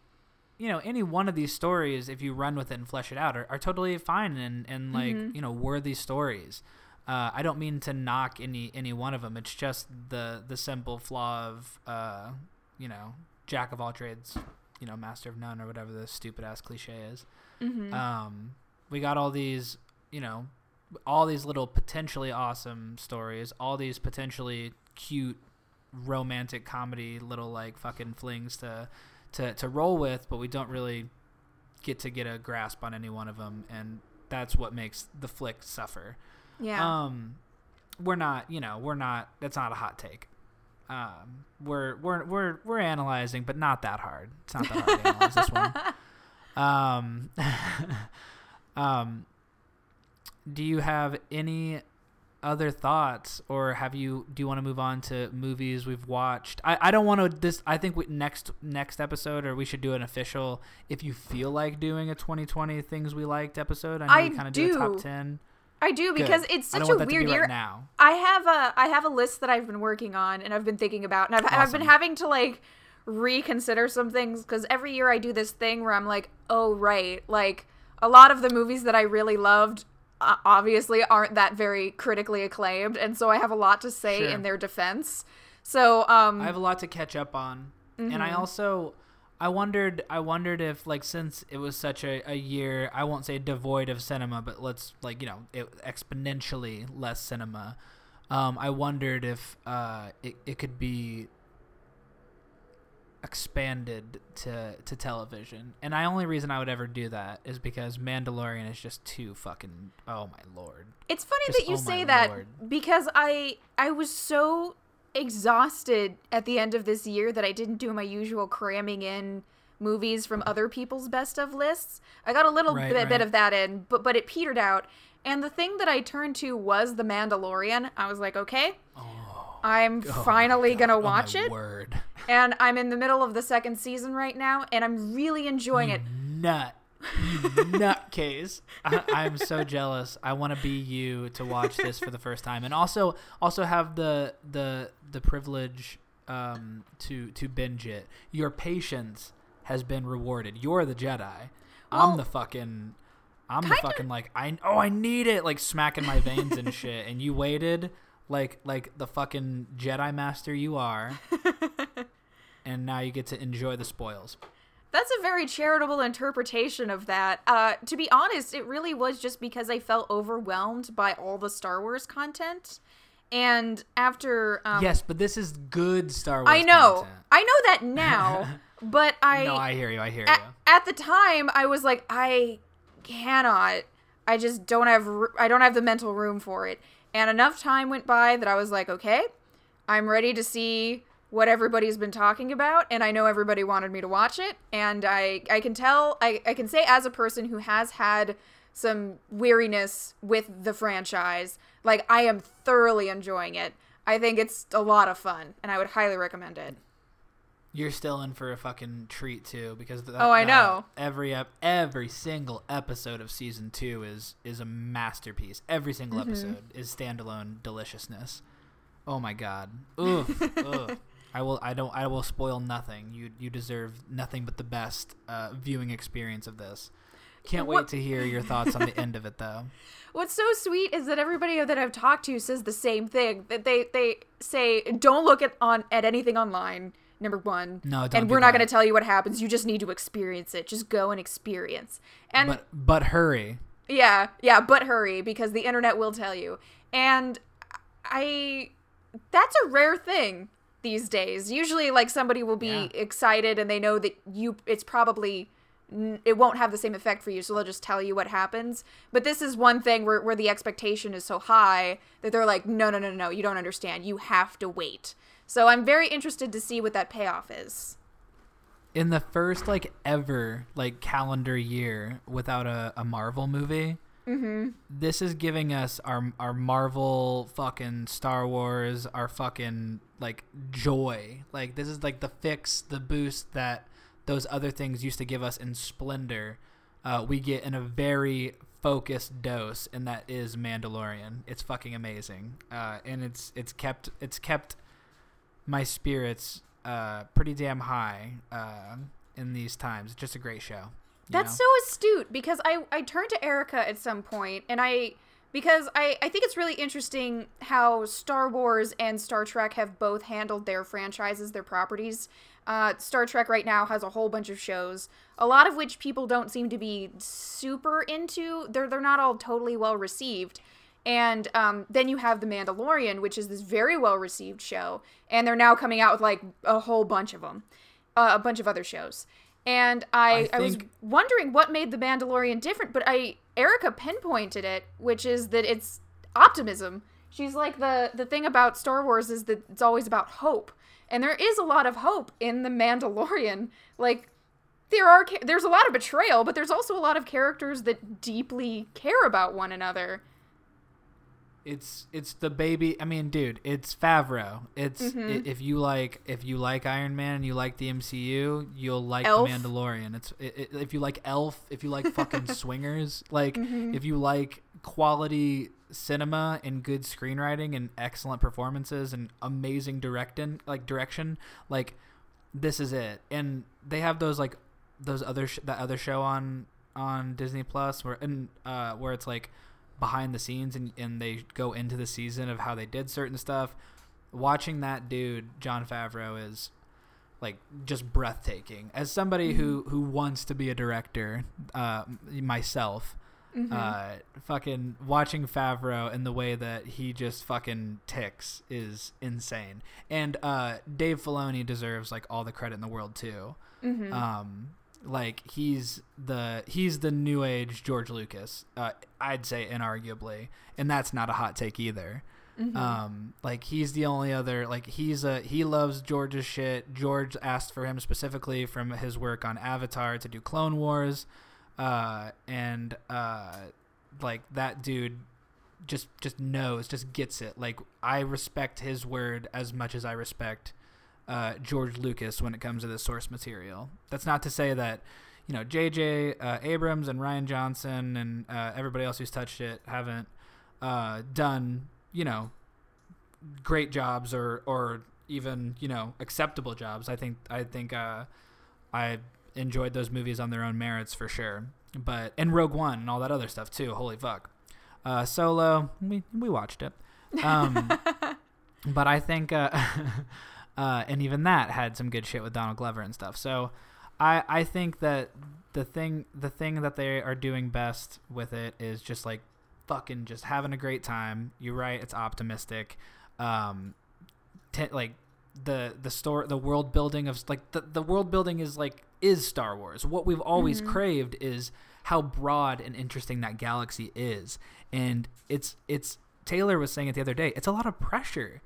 Speaker 1: you know, any one of these stories, if you run with it and flesh it out, are, are totally fine and and like you know worthy stories. Uh, I don't mean to knock any any one of them. It's just the the simple flaw of uh, you know jack of all trades, you know master of none or whatever the stupid ass cliche is. Um, we got all these, you know, all these little potentially awesome stories, all these potentially cute romantic comedy little like fucking flings to to to roll with, but we don't really get to get a grasp on any one of them and that's what makes the flick suffer.
Speaker 2: Yeah.
Speaker 1: Um we're not, you know, we're not that's not a hot take. Um we're we're we're we're analyzing but not that hard. It's not that hard to analyze this one. Um um do you have any other thoughts or have you do you want to move on to movies we've watched i, I don't want to this i think we, next next episode or we should do an official if you feel like doing a 2020 things we liked episode i know
Speaker 2: I
Speaker 1: we kind of do. a top 10
Speaker 2: I do
Speaker 1: Good.
Speaker 2: because it's
Speaker 1: I
Speaker 2: such a
Speaker 1: want that to
Speaker 2: weird year.
Speaker 1: right now
Speaker 2: I have a I have a list that I've been working on and I've been thinking about and I've, I've been having to like reconsider some things because every year I do this thing where I'm like, oh right, like a lot of the movies that I really loved obviously aren't that very critically acclaimed, and so I have a lot to say
Speaker 1: Sure.
Speaker 2: in their defense. So um,
Speaker 1: I have a lot to catch up on, and
Speaker 2: Mm-hmm.
Speaker 1: I also I wondered I wondered if like since it was such a, a year I won't say devoid of cinema, but let's like you know it, exponentially less cinema. Um, I wondered if uh, it it could be expanded to to television, and I only reason I would ever do that is because Mandalorian is just too fucking oh my lord.
Speaker 2: It's funny
Speaker 1: Just,
Speaker 2: that you
Speaker 1: oh
Speaker 2: say that
Speaker 1: lord.
Speaker 2: because I I was so exhausted at the end of this year that I didn't do my usual cramming in movies from other people's best of lists. I got a little
Speaker 1: Right,
Speaker 2: bit,
Speaker 1: right.
Speaker 2: bit of that in, but but it petered out. And the thing that I turned to was The Mandalorian. I was like, okay, I'm
Speaker 1: Oh
Speaker 2: finally
Speaker 1: God.
Speaker 2: gonna
Speaker 1: Oh
Speaker 2: watch it.
Speaker 1: Word.
Speaker 2: And I'm in the middle of the second season right now, and I'm really enjoying it.
Speaker 1: nut. You nutcase. I, I'm so jealous. I want to be you to watch this for the first time, and also also have the the the privilege um, to to binge it. Your patience has been rewarded. You're the Jedi.
Speaker 2: Well,
Speaker 1: I'm the fucking. I'm the fucking like I oh I need it like smacking my veins and shit, and you waited like like the fucking Jedi master you are, and now you get to enjoy the spoils.
Speaker 2: That's a very charitable interpretation of that. Uh, to be honest, it really was just because I felt overwhelmed by all the Star Wars content. And after um,
Speaker 1: yes, but this is good Star Wars.
Speaker 2: I know,
Speaker 1: content.
Speaker 2: I know that now, but I
Speaker 1: no, I hear you. I hear
Speaker 2: at,
Speaker 1: you.
Speaker 2: at the time I was like, I cannot. I just don't have. I don't have the mental room for it. And enough time went by that I was like, okay, I'm ready to see what everybody's been talking about, and I know everybody wanted me to watch it, and I I can tell I I can say as a person who has had some weariness with the franchise, like I am thoroughly enjoying it. I think it's a lot of fun, and I would highly recommend it.
Speaker 1: You're still in for a fucking treat too, because that,
Speaker 2: Oh, I
Speaker 1: that-
Speaker 2: know.
Speaker 1: every every single episode of season two is is a masterpiece. Every single
Speaker 2: Mm-hmm.
Speaker 1: episode is standalone deliciousness. Oh my god, Oof, ugh. I will I don't I will spoil nothing. You you deserve nothing but the best uh, viewing experience of this. Can't wait
Speaker 2: What-
Speaker 1: to hear your thoughts on the end of it though.
Speaker 2: What's so sweet is that everybody that I've talked to says the same thing. That they they say don't look at on at anything online. Number one,
Speaker 1: No, don't
Speaker 2: and we're not going to tell you what happens. You just need to experience it. Just go and experience. And
Speaker 1: But but hurry.
Speaker 2: yeah, yeah, but hurry because the internet will tell you. And I that's a rare thing these days. Usually like somebody will be
Speaker 1: Yeah.
Speaker 2: excited and they know that you it's probably it won't have the same effect for you, so they'll just tell you what happens. But this is one thing where where the expectation is so high that they're like, "No, no, no, no, you don't understand. You have to wait." So I'm very interested to see what that payoff is.
Speaker 1: in the first like ever like calendar year without a, a Marvel movie.
Speaker 2: Mm-hmm.
Speaker 1: This is giving us our our Marvel fucking Star Wars, our fucking like joy. Like this is like the fix, the boost that those other things used to give us in Splendor. Uh, we get in a very focused dose, and that is Mandalorian. It's fucking amazing, uh, and it's it's kept it's kept my spirits uh, pretty damn high uh, in these times. It's just a great show.
Speaker 2: That's
Speaker 1: know?
Speaker 2: so astute because I I turned to Erica at some point and I because I I think it's really interesting how Star Wars and Star Trek have both handled their franchises, their properties. Uh, Star Trek right now has a whole bunch of shows, a lot of which people don't seem to be super into. They're they're not all totally well received. And um, then you have The Mandalorian, which is this very well received show, and they're now coming out with like a whole bunch of them, uh, a bunch of other shows. And I,
Speaker 1: I
Speaker 2: I, was wondering what made The Mandalorian different, but I Erica pinpointed it, which is that it's optimism. She's like the the thing about Star Wars is that it's always about hope, and there is a lot of hope in The Mandalorian. Like there are there's a lot of betrayal, but there's also a lot of characters that deeply care about one another.
Speaker 1: It's it's the baby. I mean, dude, it's Favreau. It's
Speaker 2: Mm-hmm.
Speaker 1: if you like if you like Iron Man and you like the MCU, you'll like
Speaker 2: Elf.
Speaker 1: the Mandalorian. It's i i if you like Elf, if you like fucking swingers, like
Speaker 2: Mm-hmm.
Speaker 1: if you like quality cinema and good screenwriting and excellent performances and amazing directing, like direction, like this is it. And they have those like those other sh- that other show on on Disney Plus where and uh where it's like behind the scenes and, and they go into the season of how they did certain stuff. Watching that dude, Jon Favreau, is like just breathtaking. As somebody who who wants to be a director, uh, myself, uh, fucking watching Favreau and the way that he just fucking ticks is insane. And uh, Dave Filoni deserves like all the credit in the world too. Um, like he's the he's the new age George Lucas. Uh, I'd say inarguably, and that's not a hot take either. Um, like he's the only other like he's a he loves George's shit. George asked for him specifically from his work on Avatar to do Clone Wars, uh, and uh, like that dude just just knows, just gets it. Like I respect his word as much as I respect uh, George Lucas when it comes to the source material. That's not to say that you know J.J. Uh, Abrams and Rian Johnson and uh, everybody else who's touched it haven't uh, done you know great jobs or or even you know acceptable jobs. I think I think uh, I enjoyed those movies on their own merits for sure. But and Rogue One and all that other stuff too. Holy fuck. Uh, Solo, we we watched it. Um, but I think, uh, uh, and even that had some good shit with Donald Glover and stuff. So I I think that the thing the thing that they are doing best with it is just like fucking just having a great time. You're right, it's optimistic. Um, te- like the the store the world building of like the, the world building is like is Star Wars. What we've always
Speaker 2: Mhm.
Speaker 1: craved is how broad and interesting that galaxy is. And it's it's Taylor was saying it the other day. It's a lot of pressure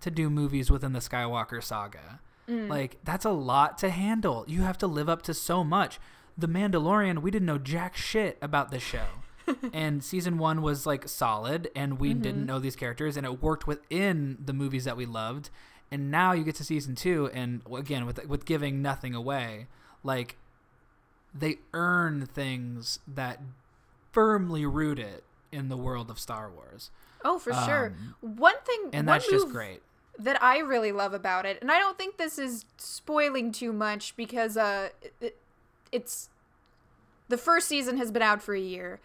Speaker 1: to do movies within the Skywalker saga.
Speaker 2: Mm.
Speaker 1: Like that's a lot to handle. You have to live up to so much. The Mandalorian, we didn't know jack shit about the show. and season 1 was like solid and we didn't know these characters and it worked within the movies that we loved. And now you get to season 2 and again with with giving nothing away, like they earn things that firmly root it in the world of Star Wars.
Speaker 2: oh, for sure.
Speaker 1: um,
Speaker 2: One thing,
Speaker 1: And
Speaker 2: one
Speaker 1: that's just great.
Speaker 2: That I really love about it, and I don't think this is spoiling too much because uh, it, it's the first season has been out for a year,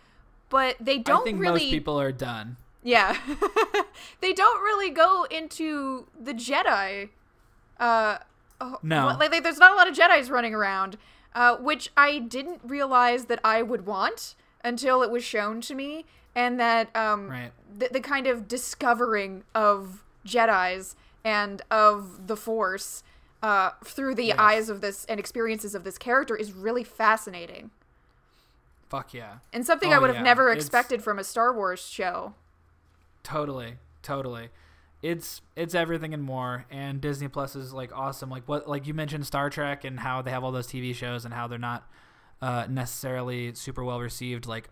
Speaker 2: but they don't
Speaker 1: I think
Speaker 2: really.
Speaker 1: most people are done.
Speaker 2: Yeah. they don't really go into the Jedi. Uh, oh,
Speaker 1: No.
Speaker 2: Like, like, there's not a lot of Jedi's running around, uh, which I didn't realize that I would want until it was shown to me, and that um,
Speaker 1: Right.
Speaker 2: the, the kind of discovering of Jedi's and of the Force uh, through the
Speaker 1: Yes.
Speaker 2: eyes of this and experiences of this character is really fascinating.
Speaker 1: Fuck yeah.
Speaker 2: And something
Speaker 1: Oh,
Speaker 2: I would have
Speaker 1: yeah.
Speaker 2: never
Speaker 1: It's-
Speaker 2: expected from a Star Wars show.
Speaker 1: Totally, totally. It's it's everything and more. And Disney Plus is like awesome. Like what like you mentioned Star Trek and how they have all those TV shows and how they're not uh, necessarily super well received. Like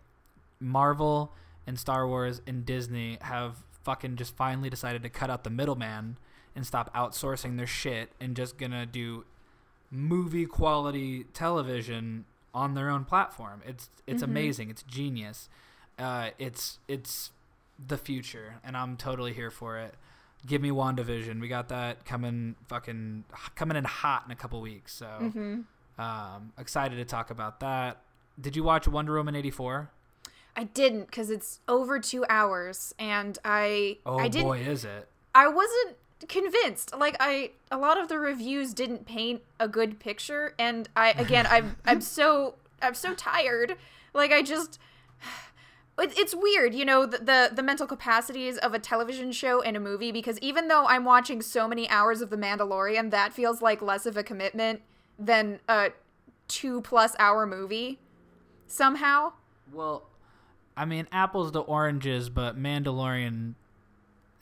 Speaker 1: Marvel and Star Wars and Disney have fucking just finally decided to cut out the middleman and stop outsourcing their shit and just gonna do movie quality television on their own platform. It's it's
Speaker 2: Mhm.
Speaker 1: amazing. It's genius. Uh, it's it's the future, and I'm totally here for it. Give me WandaVision. We got that coming fucking coming in hot in a couple weeks. So
Speaker 2: hmm
Speaker 1: um, excited to talk about that. Did you watch Wonder Woman 84?
Speaker 2: I didn't because it's over two hours, and I
Speaker 1: Oh
Speaker 2: I didn't
Speaker 1: boy, is it.
Speaker 2: I wasn't convinced. Like I a lot of the reviews didn't paint a good picture, and I again I'm I'm so I'm so tired. Like I just. It, it's weird, you know, the, the the mental capacities of a television show and a movie because even though I'm watching so many hours of The Mandalorian, that feels like less of a commitment than a two plus hour movie somehow.
Speaker 1: Well, I mean, apples to oranges, but Mandalorian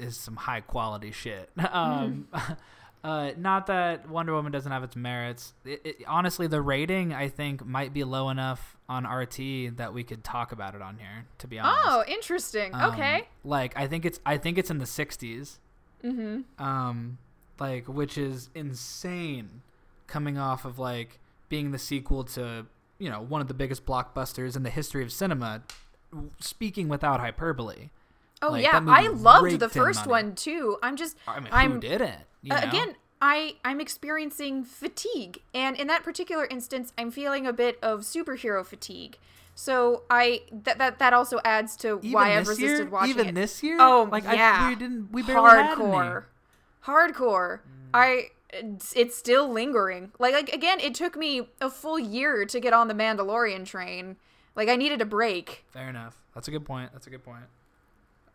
Speaker 1: is some high quality shit. um, uh, not that Wonder Woman doesn't have its merits. It, it, honestly, the rating I think might be low enough on RT that we could talk about it on here. To be honest.
Speaker 2: Oh, interesting.
Speaker 1: Um,
Speaker 2: okay.
Speaker 1: Like I think it's I think it's in the 60s.
Speaker 2: Mm-hmm.
Speaker 1: Um, like which is insane, coming off of like being the sequel to you know one of the biggest blockbusters in the history of cinema. Speaking without hyperbole.
Speaker 2: Oh
Speaker 1: Like,
Speaker 2: yeah, I loved the first one too. I'm just
Speaker 1: I mean,
Speaker 2: I'm-
Speaker 1: who didn't? You
Speaker 2: uh, again, I I'm experiencing fatigue, and in that particular instance, I'm feeling a bit of superhero fatigue. So I that that that also adds to
Speaker 1: Even
Speaker 2: why I've resisted
Speaker 1: year?
Speaker 2: watching
Speaker 1: Even
Speaker 2: it.
Speaker 1: this year?
Speaker 2: Oh,
Speaker 1: like
Speaker 2: yeah.
Speaker 1: I, we didn't. We barely
Speaker 2: hardcore, hardcore. I it's, it's still lingering. Like like again, it took me a full year to get on the Mandalorian train. Like I needed a break.
Speaker 1: Fair enough. That's a good point. That's a good point.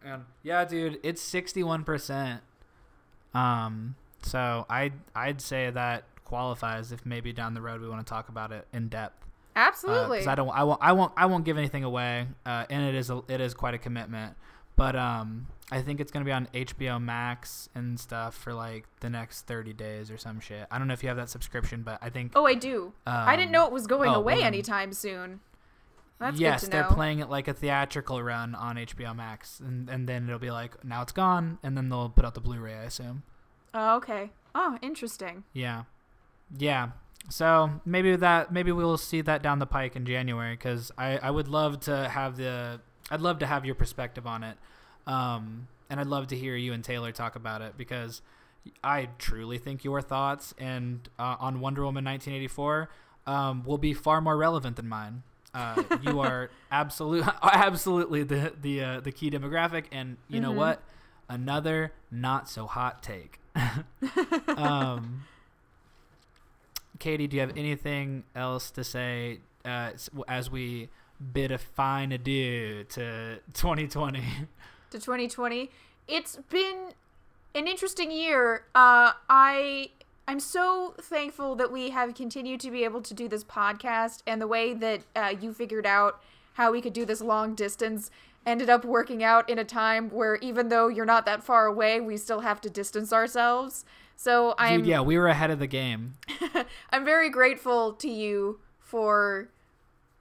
Speaker 1: And yeah, dude, it's sixty-one percent. Um, so I I'd say that qualifies if maybe down the road we want to talk about it in depth.
Speaker 2: Absolutely.
Speaker 1: Because Uh, I don't I won't I won't I won't give anything away. Uh, and it is a, it is quite a commitment. But um, I think it's gonna be on HBO Max and stuff for like the next thirty days or some shit. I don't know if you have that subscription, but I think
Speaker 2: oh, I do. I didn't
Speaker 1: um,
Speaker 2: know it was going
Speaker 1: oh,
Speaker 2: away
Speaker 1: well
Speaker 2: anytime soon. That's
Speaker 1: yes, they're playing it like a theatrical run on HBO Max, and, and then it'll be like now it's gone, and then they'll put out the Blu-ray, I assume.
Speaker 2: Oh, okay. Oh, interesting.
Speaker 1: Yeah, yeah. So maybe that maybe we'll see that down the pike in January because I I would love to have the I'd love to have your perspective on it, um, and I'd love to hear you and Taylor talk about it because I truly think your thoughts and uh, on Wonder Woman 1984 um, will be far more relevant than mine. Uh, you are absolute, absolutely the the uh, the key demographic, and you know
Speaker 2: Mhm.
Speaker 1: what? Another not so hot take. um, Katie, do you have anything else to say uh, as we bid a fine adieu to 2020?
Speaker 2: to 2020. It's been an interesting year. Uh, I I'm so thankful that we have continued to be able to do this podcast, and the way that uh, you figured out how we could do this long distance ended up working out in a time where even though you're not that far away, we still have to distance ourselves. So I'm
Speaker 1: Dude, yeah, we were ahead of the game.
Speaker 2: I'm very grateful to you for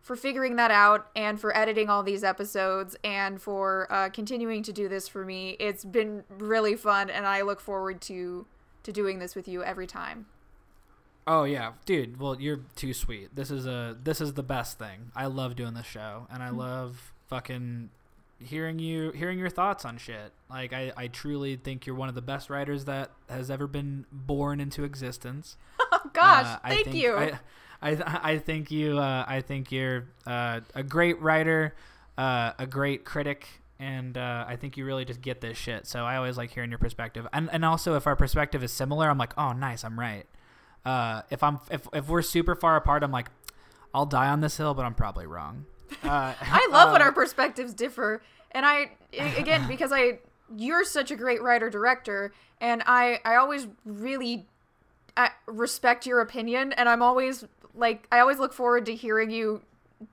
Speaker 2: for figuring that out and for editing all these episodes and for uh, continuing to do this for me. It's been really fun, and I look forward to to doing this with you every time.
Speaker 1: Oh yeah, dude. Well, you're too sweet. This is a this is the best thing. I love doing this show, and I love fucking hearing you hearing your thoughts on shit. Like I I truly think you're one of the best writers that has ever been born into existence.
Speaker 2: Oh gosh,
Speaker 1: Uh,
Speaker 2: thank
Speaker 1: think-
Speaker 2: you.
Speaker 1: I, I, I think you. Uh, I think you're uh, a great writer, uh, a great critic, and uh, I think you really just get this shit. So I always like hearing your perspective, and and also if our perspective is similar, I'm like, oh, nice, I'm right. Uh, if I'm if if we're super far apart, I'm like, I'll die on this hill, but I'm probably wrong. Uh,
Speaker 2: I love when
Speaker 1: uh,
Speaker 2: our perspectives differ, and I again because I you're such a great writer director, and I I always really I respect your opinion, and I'm always like I always look forward to hearing you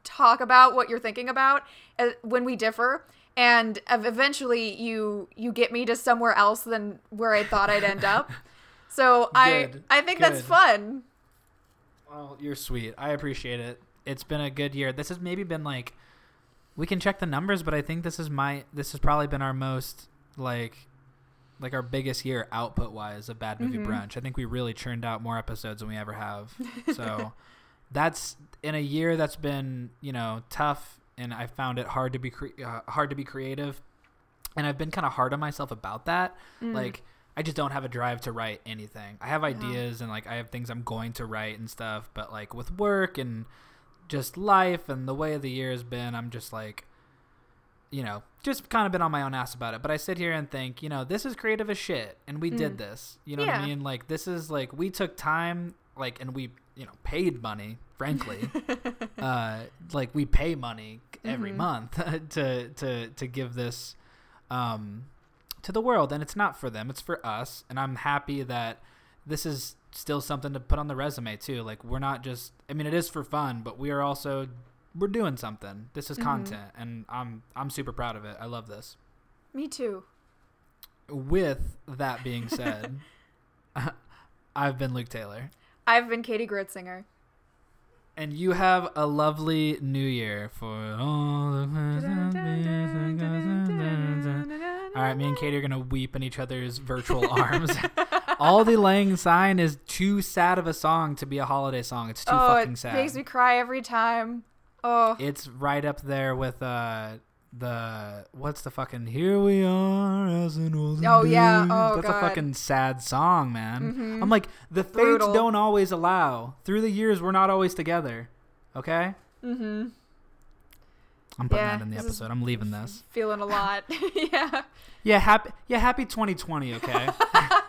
Speaker 2: talk about what you're thinking about uh, when we differ. And eventually, you you get me to somewhere else than where I thought I'd end up. So I
Speaker 1: Good,
Speaker 2: I think that's fun.
Speaker 1: Well, you're sweet. I appreciate it. It's been a good year. This has maybe been like we can check the numbers, but I think this is my this has probably been our most like like our biggest year output wise of Bad Movie
Speaker 2: Mhm.
Speaker 1: Brunch. I think we really churned out more episodes than we ever have. So that's in a year that's been, you know, tough and I found it hard to be cre- uh, hard to be creative. And I've been kind of hard on myself about that.
Speaker 2: Mm.
Speaker 1: Like I just don't have a drive to write anything. I have
Speaker 2: Yeah.
Speaker 1: ideas and like I have things I'm going to write and stuff, but like with work and just life and the way the year has been, I'm just like you know, just kind of been on my own ass about it. But I sit here and think, you know, this is creative as shit and we did
Speaker 2: Mm.
Speaker 1: this. You know what I mean? Like this is like we took time like and we, you know, paid money, frankly. uh like we pay money every
Speaker 2: Mhm.
Speaker 1: month to to to give this um to the world and it's not for them it's for us and i'm happy that this is still something to put on the resume too like we're not just i mean it is for fun but we are also we're doing something this is
Speaker 2: Mhm.
Speaker 1: content and i'm i'm super proud of it i love this
Speaker 2: Me too.
Speaker 1: with that being said i've been luke taylor
Speaker 2: I've been Katie Grotzinger.
Speaker 1: and you have a lovely new year for all the All right, me and Katie are gonna weep in each other's virtual arms. All the Lang Syne is too sad of a song to be a holiday song. It's too
Speaker 2: oh,
Speaker 1: fucking sad.
Speaker 2: it makes me cry every time. Oh,
Speaker 1: It's right up there with uh the what's the fucking Here We Are as an old
Speaker 2: Oh, yeah. Oh,
Speaker 1: That's
Speaker 2: God.
Speaker 1: a fucking sad song, man.
Speaker 2: Mhm.
Speaker 1: I'm like the fates
Speaker 2: Brutal.
Speaker 1: don't always allow. Through the years, we're not always together. Okay,
Speaker 2: mm-hmm.
Speaker 1: I'm putting
Speaker 2: Yeah,
Speaker 1: that in the episode. I'm leaving this.
Speaker 2: Feeling a lot. yeah.
Speaker 1: Yeah, happy. Yeah, happy 2020. Okay.